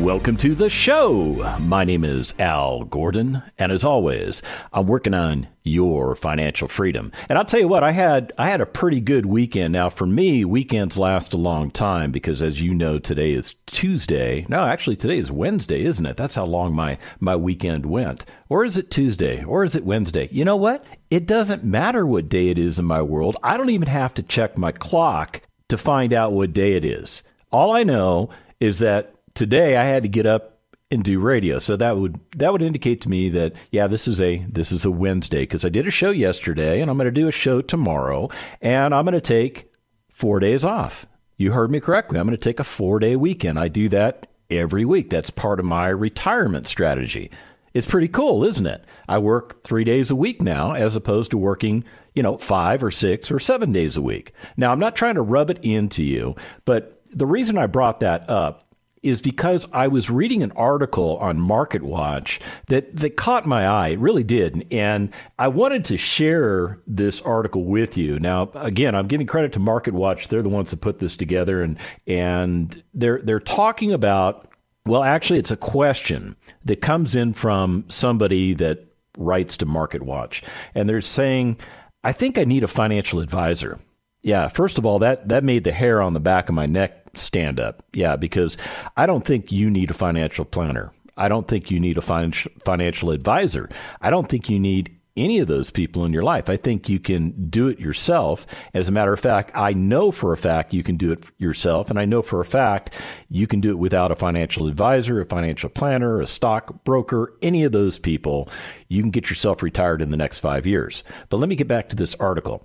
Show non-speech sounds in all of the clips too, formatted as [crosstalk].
Welcome to the show. My name is Al Gordon, and as always, I'm working on your financial freedom. And I'll tell you what, I had I had a pretty good weekend. Now, for me, weekends last a long time because, as you know, today is Tuesday. No, actually, today is Wednesday, isn't it? That's how long my my weekend went. Or is it Tuesday? Or is it Wednesday? You know what? It doesn't matter what day it is in my world. I don't even have to check my clock to find out what day it is. All I know is that today I had to get up and do radio. So that would that would indicate to me that yeah, this is a this is a Wednesday because I did a show yesterday and I'm going to do a show tomorrow and I'm going to take 4 days off. You heard me correctly. I'm going to take a 4-day weekend. I do that every week. That's part of my retirement strategy. It's pretty cool, isn't it? I work 3 days a week now as opposed to working, you know, 5 or 6 or 7 days a week. Now, I'm not trying to rub it into you, but the reason I brought that up is because I was reading an article on MarketWatch that, that caught my eye. It really did. And I wanted to share this article with you. Now, again, I'm giving credit to MarketWatch. They're the ones that put this together and and they're they're talking about well, actually it's a question that comes in from somebody that writes to MarketWatch. And they're saying, I think I need a financial advisor. Yeah, first of all, that that made the hair on the back of my neck stand up. Yeah, because I don't think you need a financial planner. I don't think you need a financial advisor. I don't think you need any of those people in your life. I think you can do it yourself. As a matter of fact, I know for a fact you can do it yourself. And I know for a fact you can do it without a financial advisor, a financial planner, a stock broker, any of those people. You can get yourself retired in the next five years. But let me get back to this article.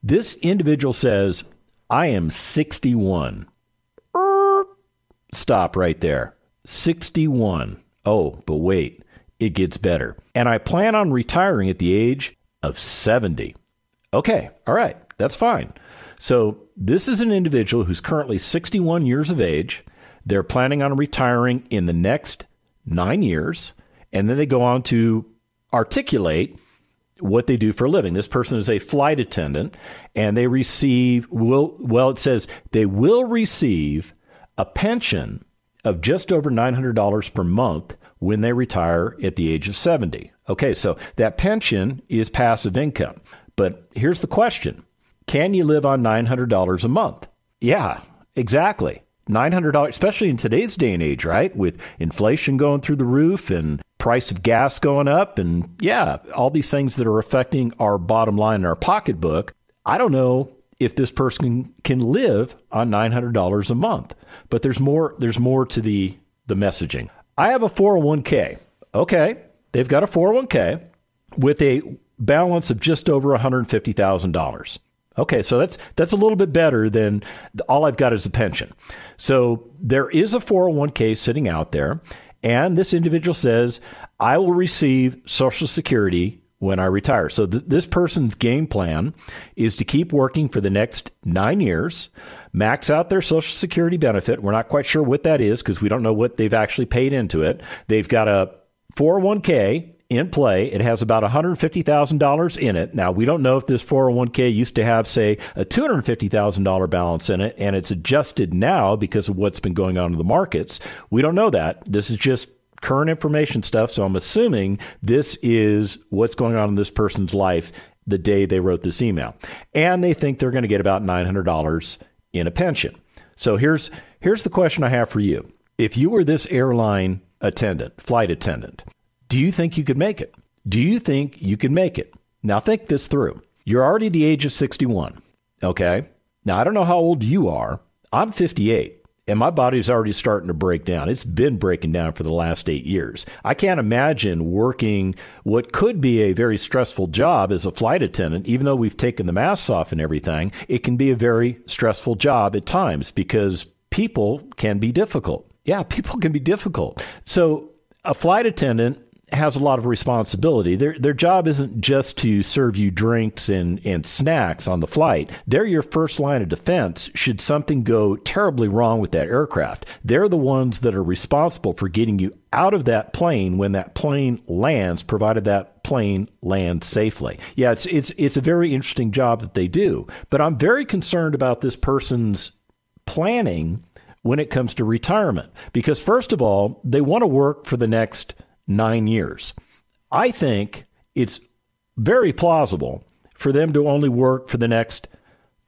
This individual says, I am 61. Stop right there. 61. Oh, but wait, it gets better. And I plan on retiring at the age of 70. Okay, all right, that's fine. So this is an individual who's currently 61 years of age. They're planning on retiring in the next nine years. And then they go on to articulate what they do for a living. This person is a flight attendant and they receive will well it says they will receive a pension of just over $900 per month when they retire at the age of 70. Okay, so that pension is passive income. But here's the question Can you live on $900 a month? Yeah, exactly. $900, especially in today's day and age, right? With inflation going through the roof and price of gas going up and yeah, all these things that are affecting our bottom line in our pocketbook. I don't know if this person can live on $900 a month. But there's more there's more to the the messaging. I have a 401k. Okay, they've got a 401k with a balance of just over $150,000. Okay, so that's that's a little bit better than all I've got is a pension. So there is a 401k sitting out there and this individual says, "I will receive social security when I retire. So th- this person's game plan is to keep working for the next nine years, max out their Social Security benefit. We're not quite sure what that is because we don't know what they've actually paid into it. They've got a 401k in play. It has about $150,000 in it. Now, we don't know if this 401k used to have, say, a $250,000 balance in it and it's adjusted now because of what's been going on in the markets. We don't know that. This is just current information stuff. So I'm assuming this is what's going on in this person's life the day they wrote this email. And they think they're going to get about $900 in a pension. So here's here's the question I have for you. If you were this airline attendant, flight attendant, do you think you could make it? Do you think you could make it? Now think this through. You're already the age of 61, okay? Now I don't know how old you are. I'm 58 and my body's already starting to break down. It's been breaking down for the last eight years. I can't imagine working what could be a very stressful job as a flight attendant, even though we've taken the masks off and everything. It can be a very stressful job at times because people can be difficult. Yeah, [laughs] people can be difficult. So, a flight attendant has a lot of responsibility. Their their job isn't just to serve you drinks and, and snacks on the flight. They're your first line of defense should something go terribly wrong with that aircraft. They're the ones that are responsible for getting you out of that plane when that plane lands, provided that plane lands safely. Yeah, it's it's it's a very interesting job that they do. But I'm very concerned about this person's planning when it comes to retirement. Because, first of all, they want to work for the next nine years. I think it's very plausible for them to only work for the next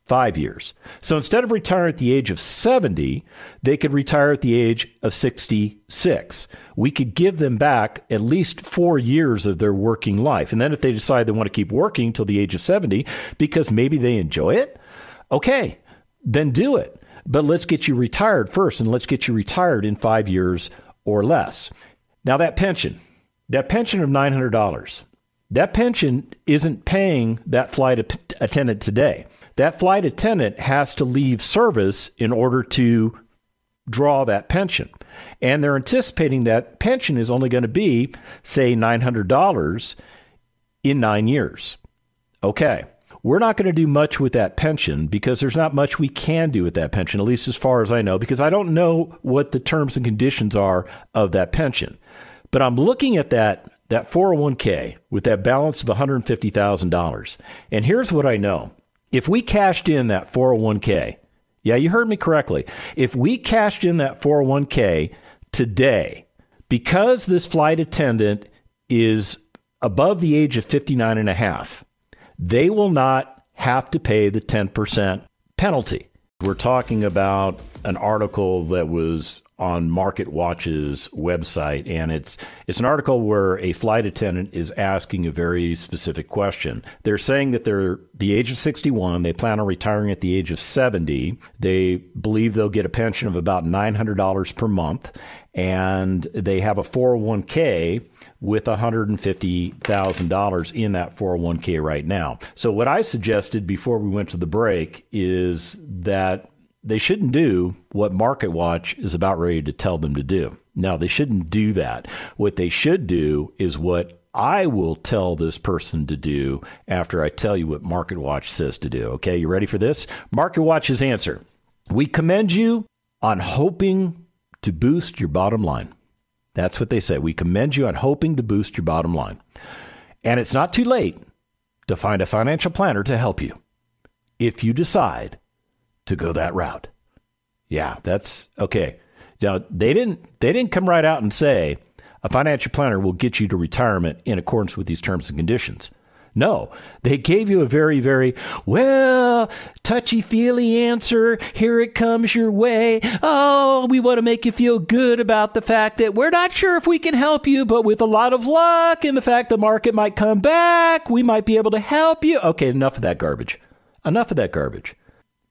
five years. So instead of retiring at the age of 70, they could retire at the age of 66. We could give them back at least four years of their working life. And then if they decide they want to keep working until the age of 70 because maybe they enjoy it, okay, then do it. But let's get you retired first, and let's get you retired in five years or less. Now, that pension, that pension of $900, that pension isn't paying that flight attendant today. That flight attendant has to leave service in order to draw that pension. And they're anticipating that pension is only going to be, say, $900 in nine years. Okay. We're not going to do much with that pension because there's not much we can do with that pension, at least as far as I know, because I don't know what the terms and conditions are of that pension. But I'm looking at that that 401k with that balance of $150,000. And here's what I know. If we cashed in that 401k, yeah, you heard me correctly. If we cashed in that 401k today, because this flight attendant is above the age of 59 and a half, they will not have to pay the 10% penalty. We're talking about an article that was on Market Watch's website, and it's it's an article where a flight attendant is asking a very specific question. They're saying that they're the age of 61. They plan on retiring at the age of 70. They believe they'll get a pension of about $900 per month, and they have a 401k with $150,000 in that 401k right now. So, what I suggested before we went to the break is that they shouldn't do what MarketWatch is about ready to tell them to do. Now, they shouldn't do that. What they should do is what I will tell this person to do after I tell you what MarketWatch says to do. Okay, you ready for this? MarketWatch's answer We commend you on hoping to boost your bottom line. That's what they say. We commend you on hoping to boost your bottom line. And it's not too late to find a financial planner to help you if you decide to go that route. Yeah, that's okay. Now, they didn't they didn't come right out and say a financial planner will get you to retirement in accordance with these terms and conditions. No, they gave you a very, very, well, touchy feely answer. Here it comes your way. Oh, we want to make you feel good about the fact that we're not sure if we can help you, but with a lot of luck and the fact the market might come back, we might be able to help you. Okay, enough of that garbage. Enough of that garbage.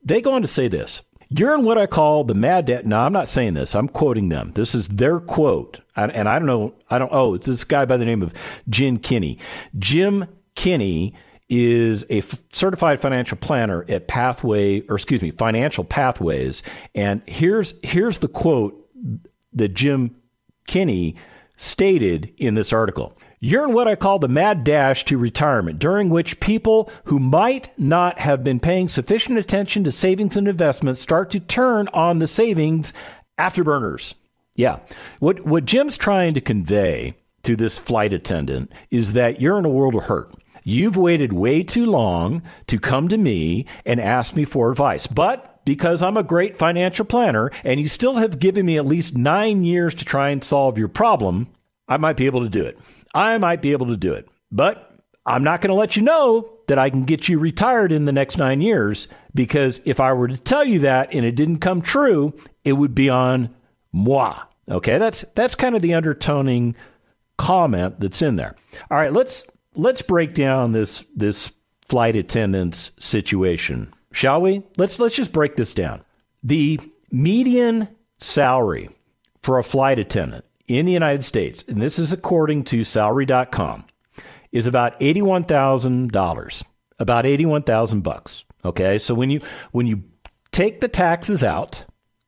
They go on to say this. You're in what I call the mad debt. No, I'm not saying this. I'm quoting them. This is their quote. And, and I don't know. I don't. Oh, it's this guy by the name of Jim Kinney. Jim Kinney is a f- certified financial planner at Pathway, or excuse me, Financial Pathways. And here's here's the quote that Jim Kinney stated in this article. You're in what I call the mad dash to retirement, during which people who might not have been paying sufficient attention to savings and investments start to turn on the savings afterburners. Yeah. What what Jim's trying to convey to this flight attendant is that you're in a world of hurt. You've waited way too long to come to me and ask me for advice. But because I'm a great financial planner and you still have given me at least nine years to try and solve your problem, I might be able to do it. I might be able to do it. But I'm not going to let you know that I can get you retired in the next nine years because if I were to tell you that and it didn't come true, it would be on moi. Okay, that's that's kind of the undertoning comment that's in there. All right, let's let's break down this this flight attendant's situation, shall we? Let's let's just break this down. The median salary for a flight attendant in the United States, and this is according to salary.com, is about $81,000. About 81,000 bucks. Okay? So when you when you take the taxes out,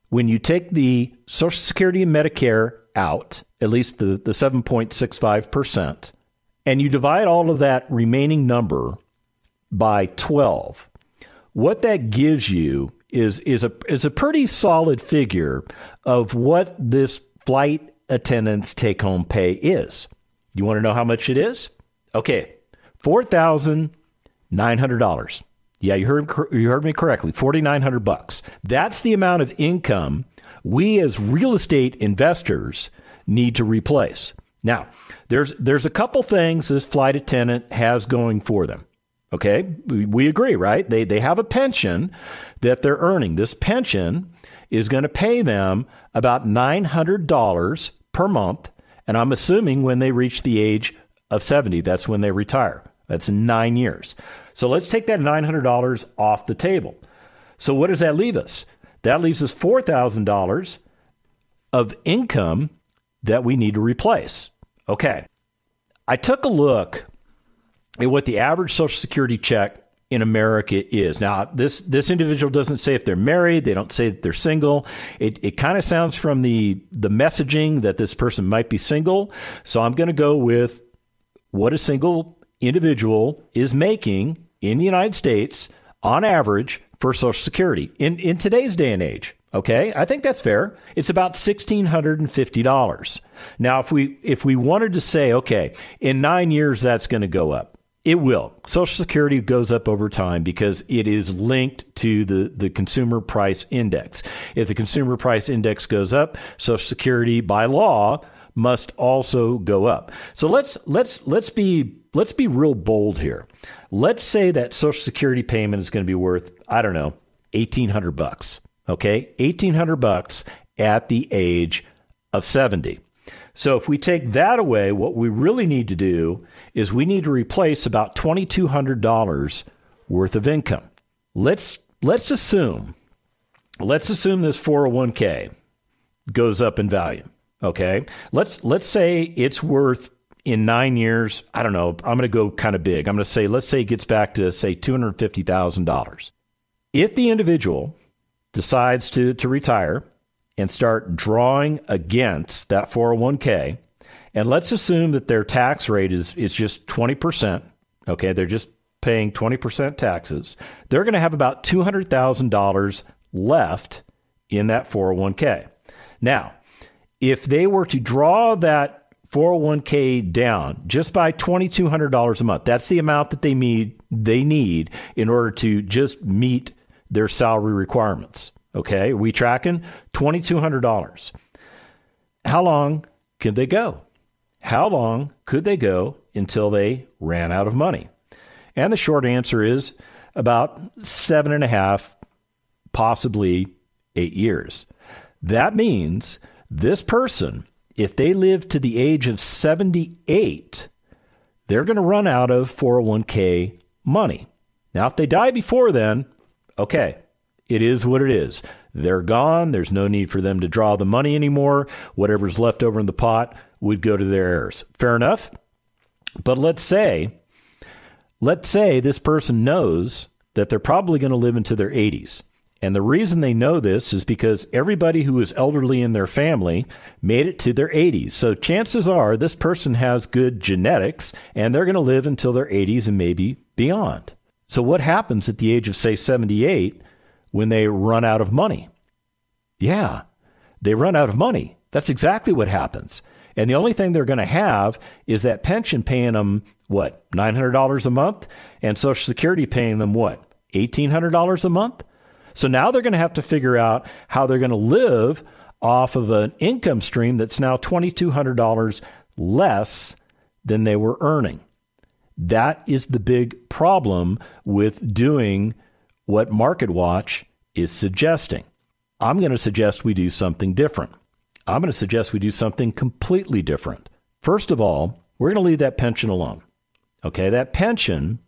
when you take the Social Security and Medicare out, at least the, the 7.65%, and you divide all of that remaining number by 12, what that gives you is, is, a, is a pretty solid figure of what this flight attendant's take home pay is. You want to know how much it is? Okay, $4,900. Yeah, you heard you heard me correctly. 4900 bucks. That's the amount of income we as real estate investors need to replace. Now, there's there's a couple things this flight attendant has going for them. Okay? We, we agree, right? They they have a pension that they're earning. This pension is going to pay them about $900 per month, and I'm assuming when they reach the age of 70, that's when they retire. That's 9 years. So let's take that $900 off the table. So what does that leave us? That leaves us $4,000 of income that we need to replace. Okay. I took a look at what the average Social Security check in America is. Now, this this individual doesn't say if they're married, they don't say that they're single. It it kind of sounds from the the messaging that this person might be single. So I'm going to go with what a single individual is making in the United States on average for Social Security in, in today's day and age. Okay, I think that's fair. It's about sixteen hundred and fifty dollars. Now, if we if we wanted to say, okay, in nine years that's going to go up, it will. Social Security goes up over time because it is linked to the the consumer price index. If the consumer price index goes up, Social Security by law must also go up. So let's let's let's be let's be real bold here. Let's say that Social Security payment is going to be worth, I don't know, 1800 bucks. Okay? 1800 bucks at the age of 70. So if we take that away, what we really need to do is we need to replace about $2200 worth of income. Let's let's assume let's assume this 401k goes up in value. Okay? Let's let's say it's worth in nine years, I don't know, I'm going to go kind of big. I'm going to say, let's say it gets back to, say, $250,000. If the individual decides to, to retire and start drawing against that 401k, and let's assume that their tax rate is, is just 20%, okay, they're just paying 20% taxes, they're going to have about $200,000 left in that 401k. Now, if they were to draw that 401k down just by $2200 a month. That's the amount that they need they need in order to just meet their salary requirements. Okay? Are we tracking $2200. How long could they go? How long could they go until they ran out of money? And the short answer is about seven and a half, possibly eight years. That means this person if they live to the age of 78, they're going to run out of 401k money. Now, if they die before then, okay, it is what it is. They're gone. There's no need for them to draw the money anymore. Whatever's left over in the pot would go to their heirs. Fair enough. But let's say, let's say this person knows that they're probably going to live into their 80s. And the reason they know this is because everybody who is elderly in their family made it to their 80s. So chances are this person has good genetics and they're going to live until their 80s and maybe beyond. So, what happens at the age of, say, 78 when they run out of money? Yeah, they run out of money. That's exactly what happens. And the only thing they're going to have is that pension paying them, what, $900 a month? And Social Security paying them, what, $1,800 a month? So now they're going to have to figure out how they're going to live off of an income stream that's now $2,200 less than they were earning. That is the big problem with doing what MarketWatch is suggesting. I'm going to suggest we do something different. I'm going to suggest we do something completely different. First of all, we're going to leave that pension alone. Okay, that pension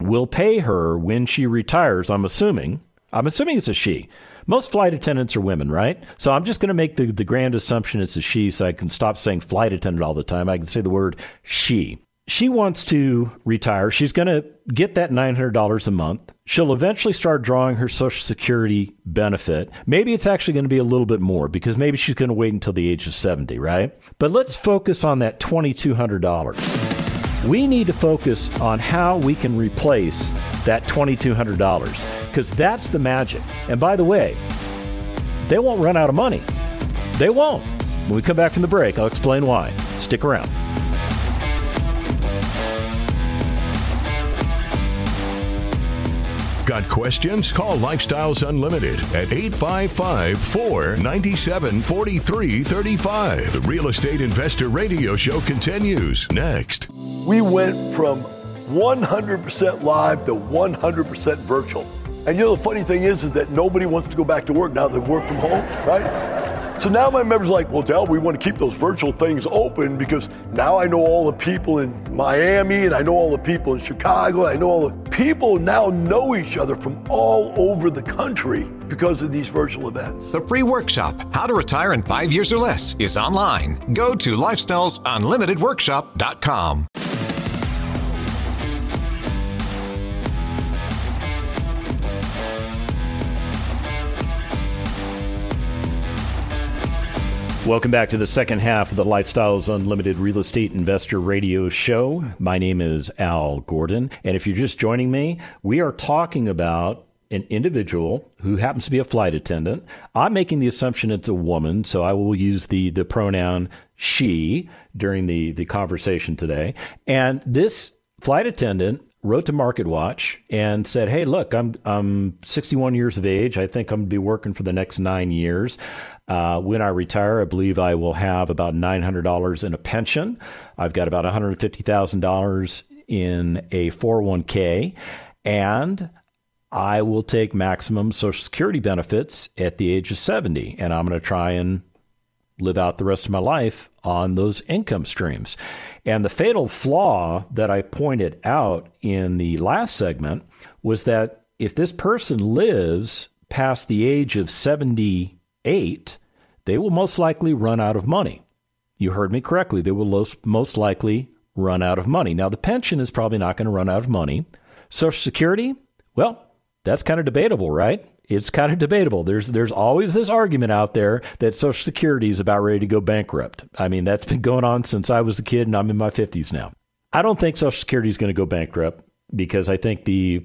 will pay her when she retires, I'm assuming, I'm assuming it's a she. Most flight attendants are women, right? So I'm just going to make the, the grand assumption it's a she so I can stop saying flight attendant all the time. I can say the word she. She wants to retire. She's going to get that $900 a month. She'll eventually start drawing her Social Security benefit. Maybe it's actually going to be a little bit more because maybe she's going to wait until the age of 70, right? But let's focus on that $2,200. We need to focus on how we can replace that $2,200 because that's the magic. And by the way, they won't run out of money. They won't. When we come back from the break, I'll explain why. Stick around. Got questions? Call Lifestyles Unlimited at 855 497 4335. The Real Estate Investor Radio Show continues next. We went from 100% live to 100% virtual. And you know, the funny thing is, is that nobody wants to go back to work now they work from home, right? So now my members are like, well, Del, we want to keep those virtual things open because now I know all the people in Miami and I know all the people in Chicago. I know all the people now know each other from all over the country because of these virtual events. The free workshop, How to Retire in Five Years or Less, is online. Go to lifestylesunlimitedworkshop.com. Welcome back to the second half of the Lifestyles Unlimited Real Estate Investor Radio Show. My name is Al Gordon. And if you're just joining me, we are talking about an individual who happens to be a flight attendant. I'm making the assumption it's a woman, so I will use the, the pronoun she during the, the conversation today. And this flight attendant wrote to Market Watch and said, "Hey, look, I'm I'm 61 years of age. I think I'm going to be working for the next nine years. Uh, when I retire, I believe I will have about $900 in a pension. I've got about $150,000 in a 401k, and I will take maximum Social Security benefits at the age of 70, and I'm going to try and live out the rest of my life on those income streams. And the fatal flaw that I pointed out in the last segment was that if this person lives past the age of 78, they will most likely run out of money. You heard me correctly. They will most likely run out of money. Now, the pension is probably not going to run out of money. Social Security, well, that's kind of debatable, right? It's kind of debatable. There's there's always this argument out there that Social Security is about ready to go bankrupt. I mean, that's been going on since I was a kid and I'm in my 50s now. I don't think Social Security is going to go bankrupt because I think the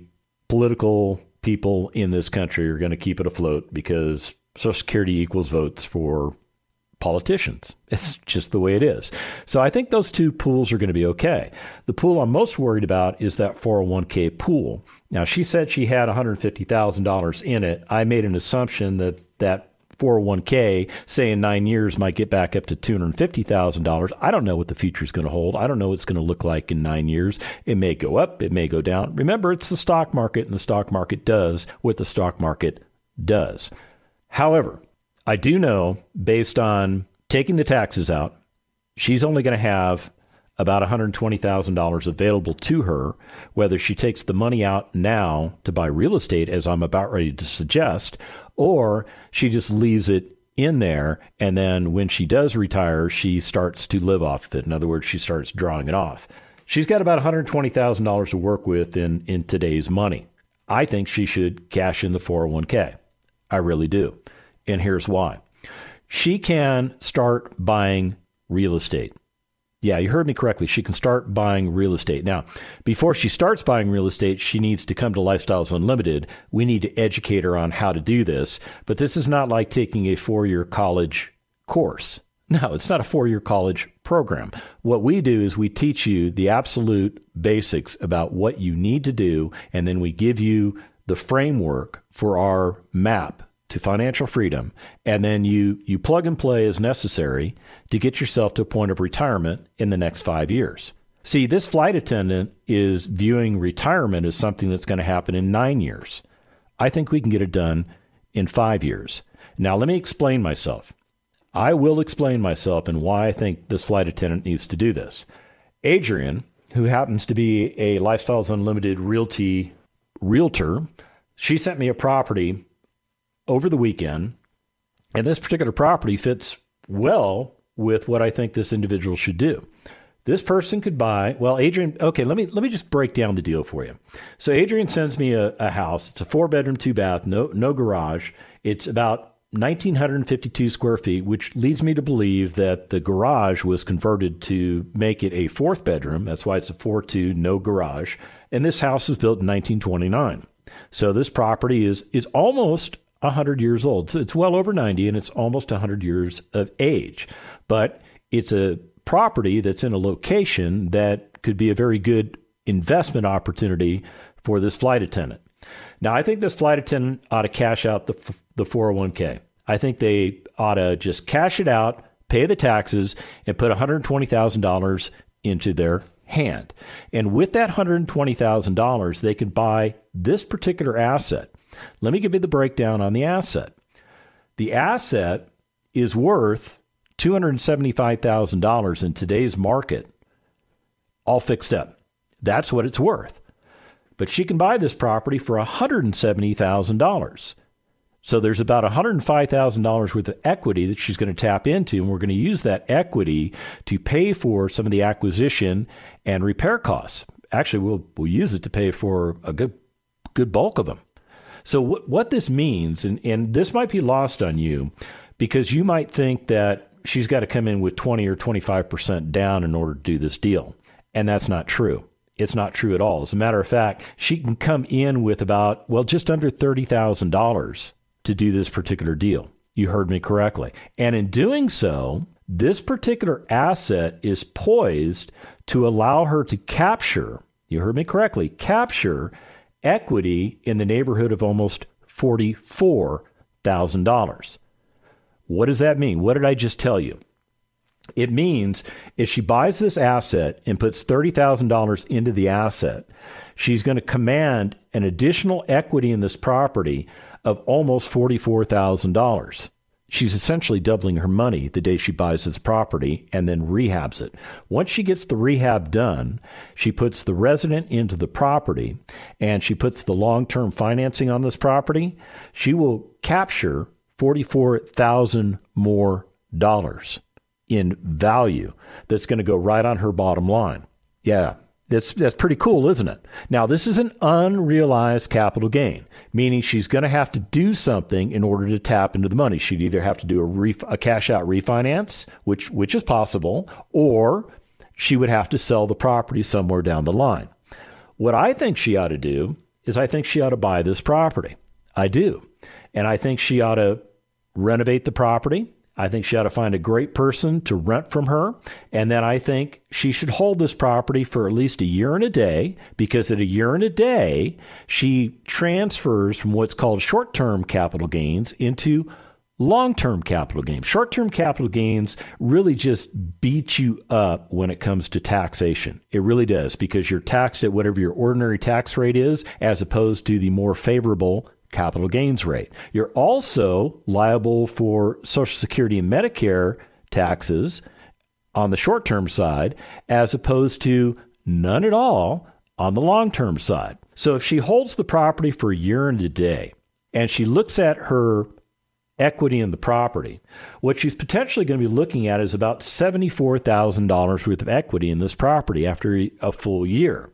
political people in this country are going to keep it afloat because Social Security equals votes for politicians. It's just the way it is. So I think those two pools are going to be okay. The pool I'm most worried about is that 401k pool. Now, she said she had $150,000 in it. I made an assumption that that 401k, say in nine years, might get back up to $250,000. I don't know what the future is going to hold. I don't know what it's going to look like in nine years. It may go up, it may go down. Remember, it's the stock market, and the stock market does what the stock market does. However, I do know based on taking the taxes out, she's only going to have about $120,000 available to her, whether she takes the money out now to buy real estate, as I'm about ready to suggest, or she just leaves it in there. And then when she does retire, she starts to live off of it. In other words, she starts drawing it off. She's got about $120,000 to work with in, in today's money. I think she should cash in the 401k. I really do. And here's why she can start buying real estate. Yeah, you heard me correctly. She can start buying real estate. Now, before she starts buying real estate, she needs to come to Lifestyles Unlimited. We need to educate her on how to do this. But this is not like taking a four year college course. No, it's not a four year college program. What we do is we teach you the absolute basics about what you need to do, and then we give you the framework for our map to financial freedom, and then you you plug and play as necessary to get yourself to a point of retirement in the next five years. See, this flight attendant is viewing retirement as something that's going to happen in nine years. I think we can get it done in five years. Now, let me explain myself. I will explain myself and why I think this flight attendant needs to do this. Adrian, who happens to be a Lifestyles Unlimited Realty realtor, she sent me a property over the weekend. And this particular property fits well with what I think this individual should do. This person could buy, well, Adrian, okay, let me let me just break down the deal for you. So Adrian sends me a, a house. It's a four bedroom, two bath, no no garage. It's about 1952 square feet, which leads me to believe that the garage was converted to make it a fourth bedroom. That's why it's a 4 2, no garage. And this house was built in 1929. So this property is, is almost 100 years old. So it's well over 90 and it's almost 100 years of age. But it's a property that's in a location that could be a very good investment opportunity for this flight attendant. Now, I think this flight attendant ought to cash out the, the 401k. I think they ought to just cash it out, pay the taxes, and put $120,000 into their hand. And with that $120,000, they can buy this particular asset. Let me give you the breakdown on the asset. The asset is worth $275,000 in today's market, all fixed up. That's what it's worth. But she can buy this property for $170,000. So there's about $105,000 worth of equity that she's going to tap into, and we're going to use that equity to pay for some of the acquisition and repair costs. Actually, we'll we'll use it to pay for a good good bulk of them. So what what this means, and, and this might be lost on you, because you might think that she's got to come in with 20 or 25% down in order to do this deal. And that's not true. It's not true at all. As a matter of fact, she can come in with about, well, just under $30,000 to do this particular deal. You heard me correctly. And in doing so, this particular asset is poised to allow her to capture, you heard me correctly, capture equity in the neighborhood of almost $44,000. What does that mean? What did I just tell you? It means if she buys this asset and puts $30,000 into the asset, she's going to command an additional equity in this property of almost $44,000. She's essentially doubling her money the day she buys this property and then rehabs it. Once she gets the rehab done, she puts the resident into the property and she puts the long term financing on this property. She will capture 44,000 more dollars in value that's going to go right on her bottom line. Yeah, that's that's pretty cool, isn't it? Now, this is an unrealized capital gain, meaning she's going to have to do something in order to tap into the money. She'd either have to do a, ref- a cash out refinance, which which is possible, or she would have to sell the property somewhere down the line. What I think she ought to do is I think she ought to buy this property. I do. And I think she ought to renovate the property. I think she ought to find a great person to rent from her. And then I think she should hold this property for at least a year and a day because at a year and a day, she transfers from what's called short term capital gains into long term capital gains. Short term capital gains really just beat you up when it comes to taxation. It really does because you're taxed at whatever your ordinary tax rate is as opposed to the more favorable capital gains rate. You're also liable for Social Security and Medicare taxes on the short term side, as opposed to none at all on the long term side. So if she holds the property for a year and a day and she looks at her equity in the property, what she's potentially going to be looking at is about $74,000 worth of equity in this property after a full year.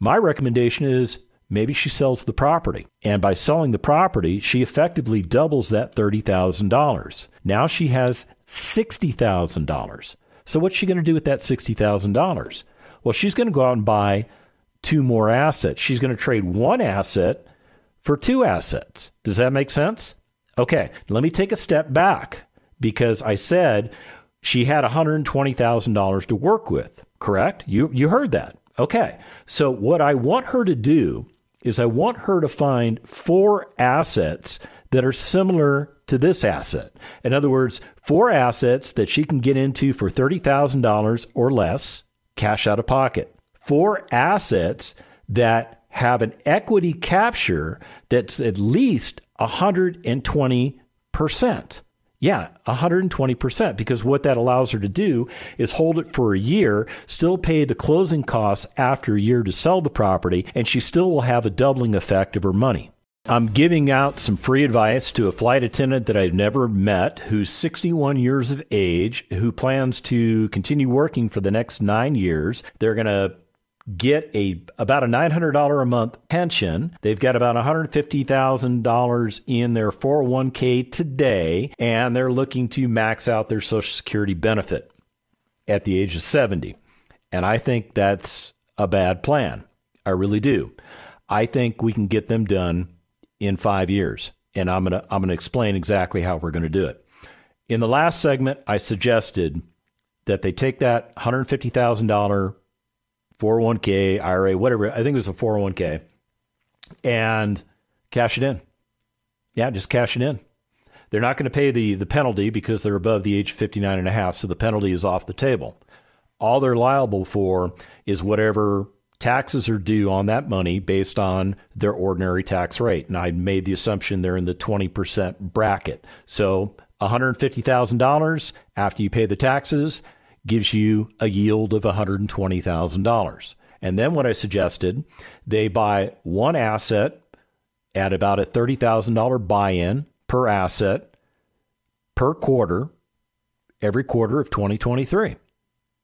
My recommendation is Maybe she sells the property. And by selling the property, she effectively doubles that $30,000. Now she has $60,000. So what's she going to do with that $60,000? Well, she's going to go out and buy two more assets. She's going to trade one asset for two assets. Does that make sense? Okay, let me take a step back because I said she had $120,000 to work with, correct? You, you heard that. Okay, so what I want her to do is I want her to find four assets that are similar to this asset. In other words, four assets that she can get into for $30,000 or less, cash out of pocket. Four assets that have an equity capture that's at least 120%. Yeah, 120%, because what that allows her to do is hold it for a year, still pay the closing costs after a year to sell the property, and she still will have a doubling effect of her money. I'm giving out some free advice to a flight attendant that I've never met who's 61 years of age, who plans to continue working for the next nine years. They're going to get a about a $900 a month pension. They've got about $150,000 in their 401k today, and they're looking to max out their Social Security benefit at the age of 70. And I think that's a bad plan. I really do. I think we can get them done in five years. And I'm going to I'm going to explain exactly how we're going to do it. In the last segment, I suggested that they take that $150,000 401k, IRA, whatever, I think it was a 401k, and cash it in. Yeah, just cash it in. They're not going to pay the, the penalty because they're above the age of 59 and a half, so the penalty is off the table. All they're liable for is whatever taxes are due on that money based on their ordinary tax rate. And I made the assumption they're in the 20% bracket. So $150,000 after you pay the taxes gives you a yield of $120,000. And then what I suggested, they buy one asset at about a $30,000 buy in per asset per quarter every quarter of 2023.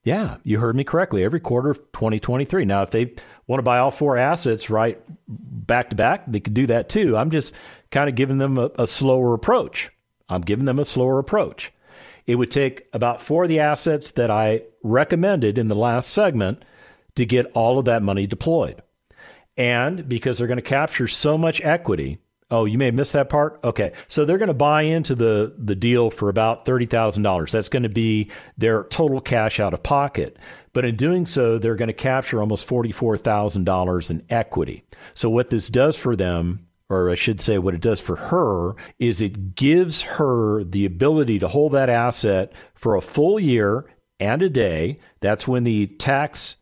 Yeah, you heard me correctly. Every quarter of 2023. Now, if they want to buy all four assets right back to back, they could do that too. I'm just kind of giving them a, a slower approach. I'm giving them a slower approach. It would take about four of the assets that I recommended in the last segment to get all of that money deployed. And because they're going to capture so much equity, Oh, you may have missed that part. Okay, so they're going to buy into the the deal for about thirty thousand dollars. That's going to be their total cash out of pocket. But in doing so, they're going to capture almost forty four thousand dollars in equity. So what this does for them, or I should say, what it does for her, is it gives her the ability to hold that asset for a full year and a day. That's when the tax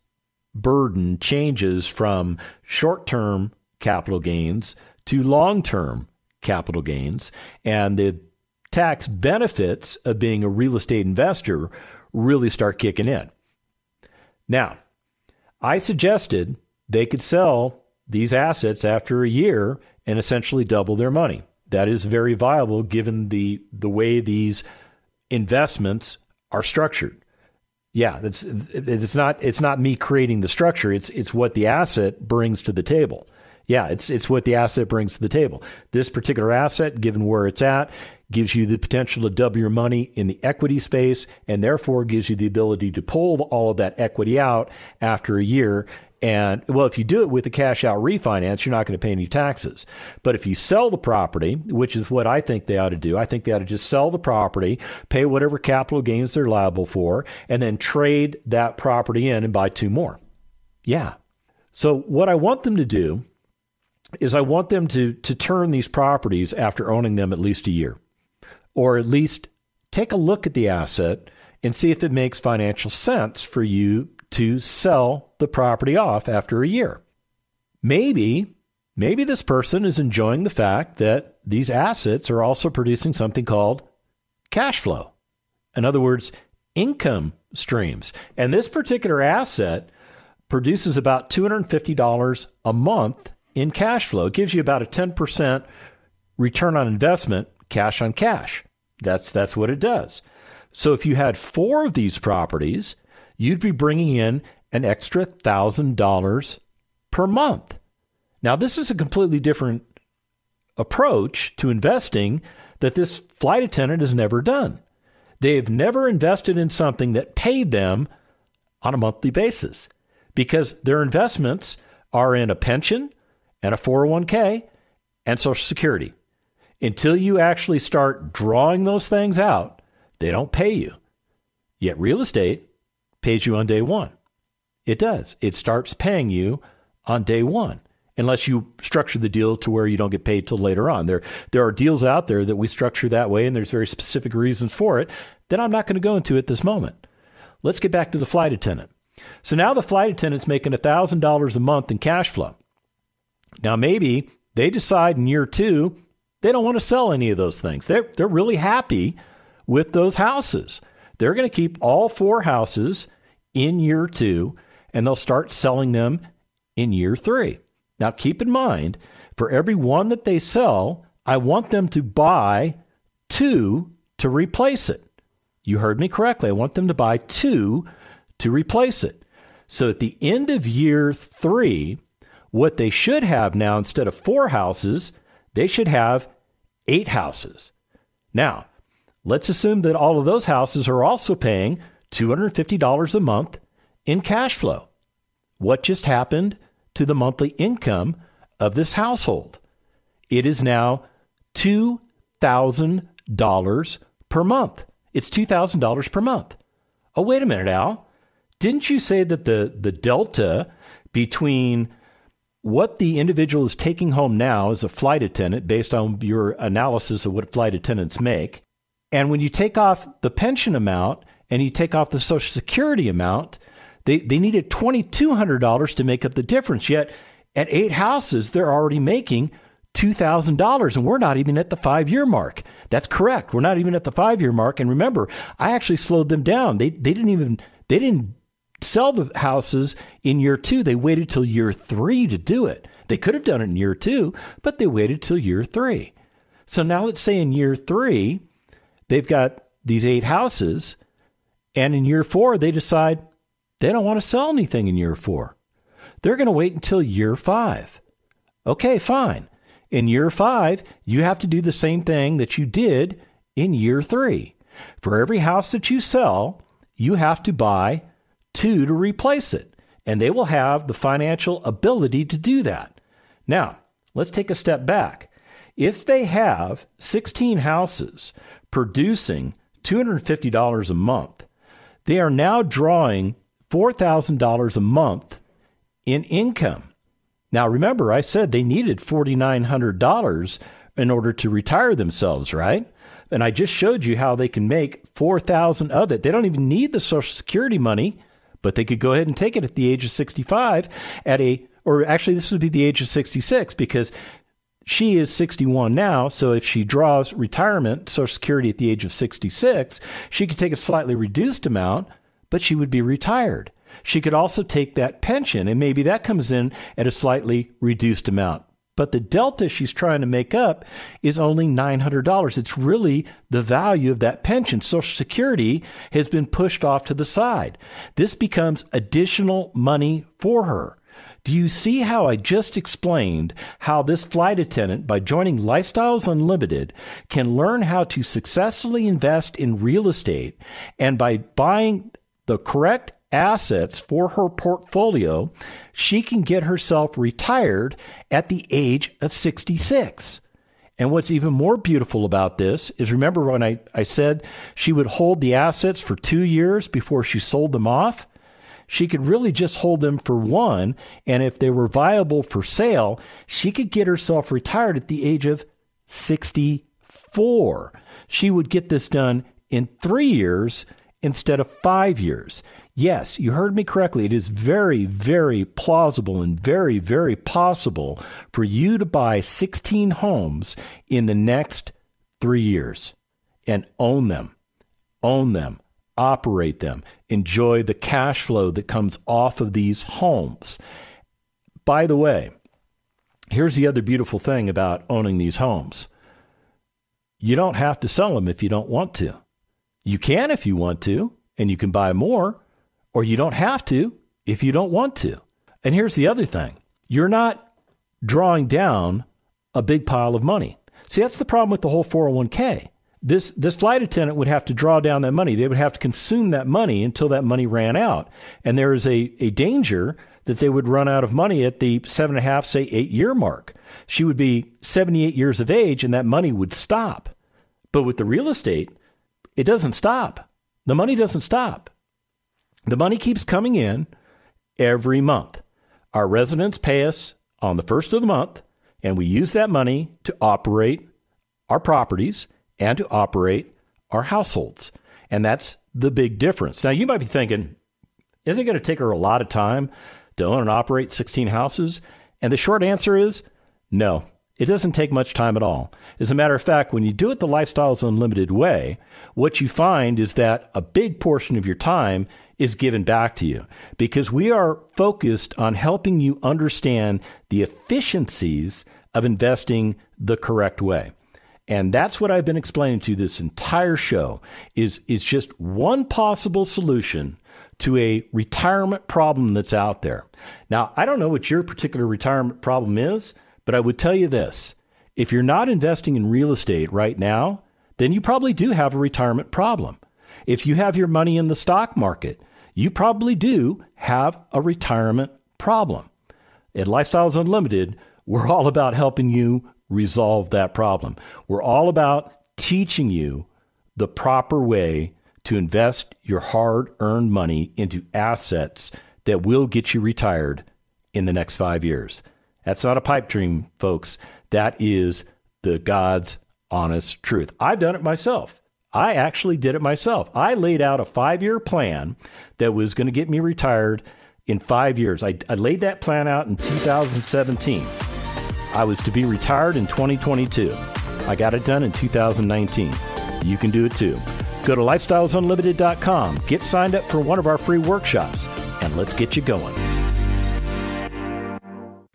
burden changes from short term capital gains to long term capital gains. And the tax benefits of being a real estate investor really start kicking in. Now, I suggested they could sell these assets after a year and essentially double their money. That is very viable given the the way these investments are structured. Yeah, it's it's not it's not me creating the structure. It's it's what the asset brings to the table. Yeah, it's it's what the asset brings to the table. This particular asset, given where it's at, gives you the potential to double your money in the equity space, and therefore gives you the ability to pull all of that equity out after a year. And well, if you do it with a cash out refinance, you're not going to pay any taxes. But if you sell the property, which is what I think they ought to do, I think they ought to just sell the property, pay whatever capital gains they're liable for, and then trade that property in and buy two more. Yeah. So what I want them to do is I want them to to turn these properties after owning them at least a year, or at least take a look at the asset and see if it makes financial sense for you to sell the property off after a year. Maybe maybe this person is enjoying the fact that these assets are also producing something called cash flow. In other words, income streams. And this particular asset produces about $250 a month in cash flow. It gives you about a 10% return on investment, cash on cash. That's that's what it does. So if you had four of these properties, you'd be bringing in an extra $1000 per month. Now this is a completely different approach to investing that this flight attendant has never done. They've never invested in something that paid them on a monthly basis because their investments are in a pension, and a 401k and Social Security. Until you actually start drawing those things out, they don't pay you. Yet real estate pays you on day one. It does. It starts paying you on day one, unless you structure the deal to where you don't get paid till later on. There, there are deals out there that we structure that way, and there's very specific reasons for it that I'm not going to go into at this moment. Let's get back to the flight attendant. So now the flight attendant's making $1,000 a month in cash flow. Now, maybe they decide in year two they don't want to sell any of those things. They're, they're really happy with those houses. They're going to keep all four houses in year two and they'll start selling them in year three. Now, keep in mind, for every one that they sell, I want them to buy two to replace it. You heard me correctly. I want them to buy two to replace it. So at the end of year three, what they should have now, instead of four houses, they should have eight houses. Now, let's assume that all of those houses are also paying $250 a month in cash flow. What just happened to the monthly income of this household? It is now $2,000 per month. It's $2,000 per month. Oh, wait a minute, Al. Didn't you say that the, the delta between what the individual is taking home now as a flight attendant, based on your analysis of what flight attendants make, and when you take off the pension amount and you take off the Social Security amount, they, they needed $2,200 to make up the difference. Yet at eight houses, they're already making $2,000, and we're not even at the five year mark. That's correct. We're not even at the five year mark. And remember, I actually slowed them down. They, they didn't even, they didn't sell the houses in year two. They waited till year three to do it. They could have done it in year two, but they waited till year three. So now let's say in year three, they've got these eight houses, and in year four, they decide they don't want to sell anything in year four. They're going to wait until year five. Okay, fine. In year five, you have to do the same thing that you did in year three. For every house that you sell, you have to buy two to replace it, and they will have the financial ability to do that. Now, let's take a step back. If they have 16 houses producing $250 a month, they are now drawing $4,000 a month in income. Now, remember, I said they needed $4,900 in order to retire themselves, right? And I just showed you how they can make 4000 of it. They don't even need the Social Security money, but they could go ahead and take it at the age of 65 at a, or actually, this would be the age of 66 because she is 61 now. So if she draws retirement, Social Security at the age of 66, she could take a slightly reduced amount, but she would be retired. She could also take that pension, and maybe that comes in at a slightly reduced amount. But the delta she's trying to make up is only $900. It's really the value of that pension. Social Security has been pushed off to the side. This becomes additional money for her. Do you see how I just explained how this flight attendant, by joining Lifestyles Unlimited, can learn how to successfully invest in real estate and by buying the correct assets for her portfolio, she can get herself retired at the age of 66. And what's even more beautiful about this is remember when I, I said she would hold the assets for two years before she sold them off? She could really just hold them for one. And if they were viable for sale, she could get herself retired at the age of 64. She would get this done in three years instead of five years. Yes, you heard me correctly. It is very, very plausible and very, very possible for you to buy 16 homes in the next three years and own them, own them, operate them, enjoy the cash flow that comes off of these homes. By the way, here's the other beautiful thing about owning these homes you don't have to sell them if you don't want to. You can if you want to, and you can buy more or you don't have to if you don't want to. And here's the other thing you're not drawing down a big pile of money. See, that's the problem with the whole 401k. This, this flight attendant would have to draw down that money. They would have to consume that money until that money ran out. And there is a, a danger that they would run out of money at the seven and a half, say, eight year mark. She would be 78 years of age and that money would stop. But with the real estate, it doesn't stop. The money doesn't stop. The money keeps coming in every month. Our residents pay us on the first of the month, and we use that money to operate our properties and to operate our households. And that's the big difference. Now, you might be thinking, isn't it going to take her a lot of time to own and operate 16 houses? And the short answer is no, It doesn't take much time at all. As a matter of fact, when you do it the Lifestyles Unlimited way, what you find is that a big portion of your time is given back to you because we are focused on helping you understand the efficiencies of investing the correct way. And that's what I've been explaining to you this entire show is it's just one possible solution to a retirement problem that's out there. Now, I don't know what your particular retirement problem is, but I would tell you this. If you're not investing in real estate right now, then you probably do have a retirement problem. If you have your money in the stock market, you probably do have a retirement problem. At Lifestyles Unlimited, we're all about helping you resolve that problem. We're all about teaching you the proper way to invest your hard earned money into assets that will get you retired in the next five years. That's not a pipe dream, folks. That is the God's honest truth. I've done it myself. I actually did it myself. I laid out a five year plan that was going to get me retired in five years. I, I, laid that plan out in 2017. I was to be retired in 2022. I got it done in 2019. You can do it too. Go to lifestylesunlimited.com, get signed up for one of our free workshops, and let's get you going.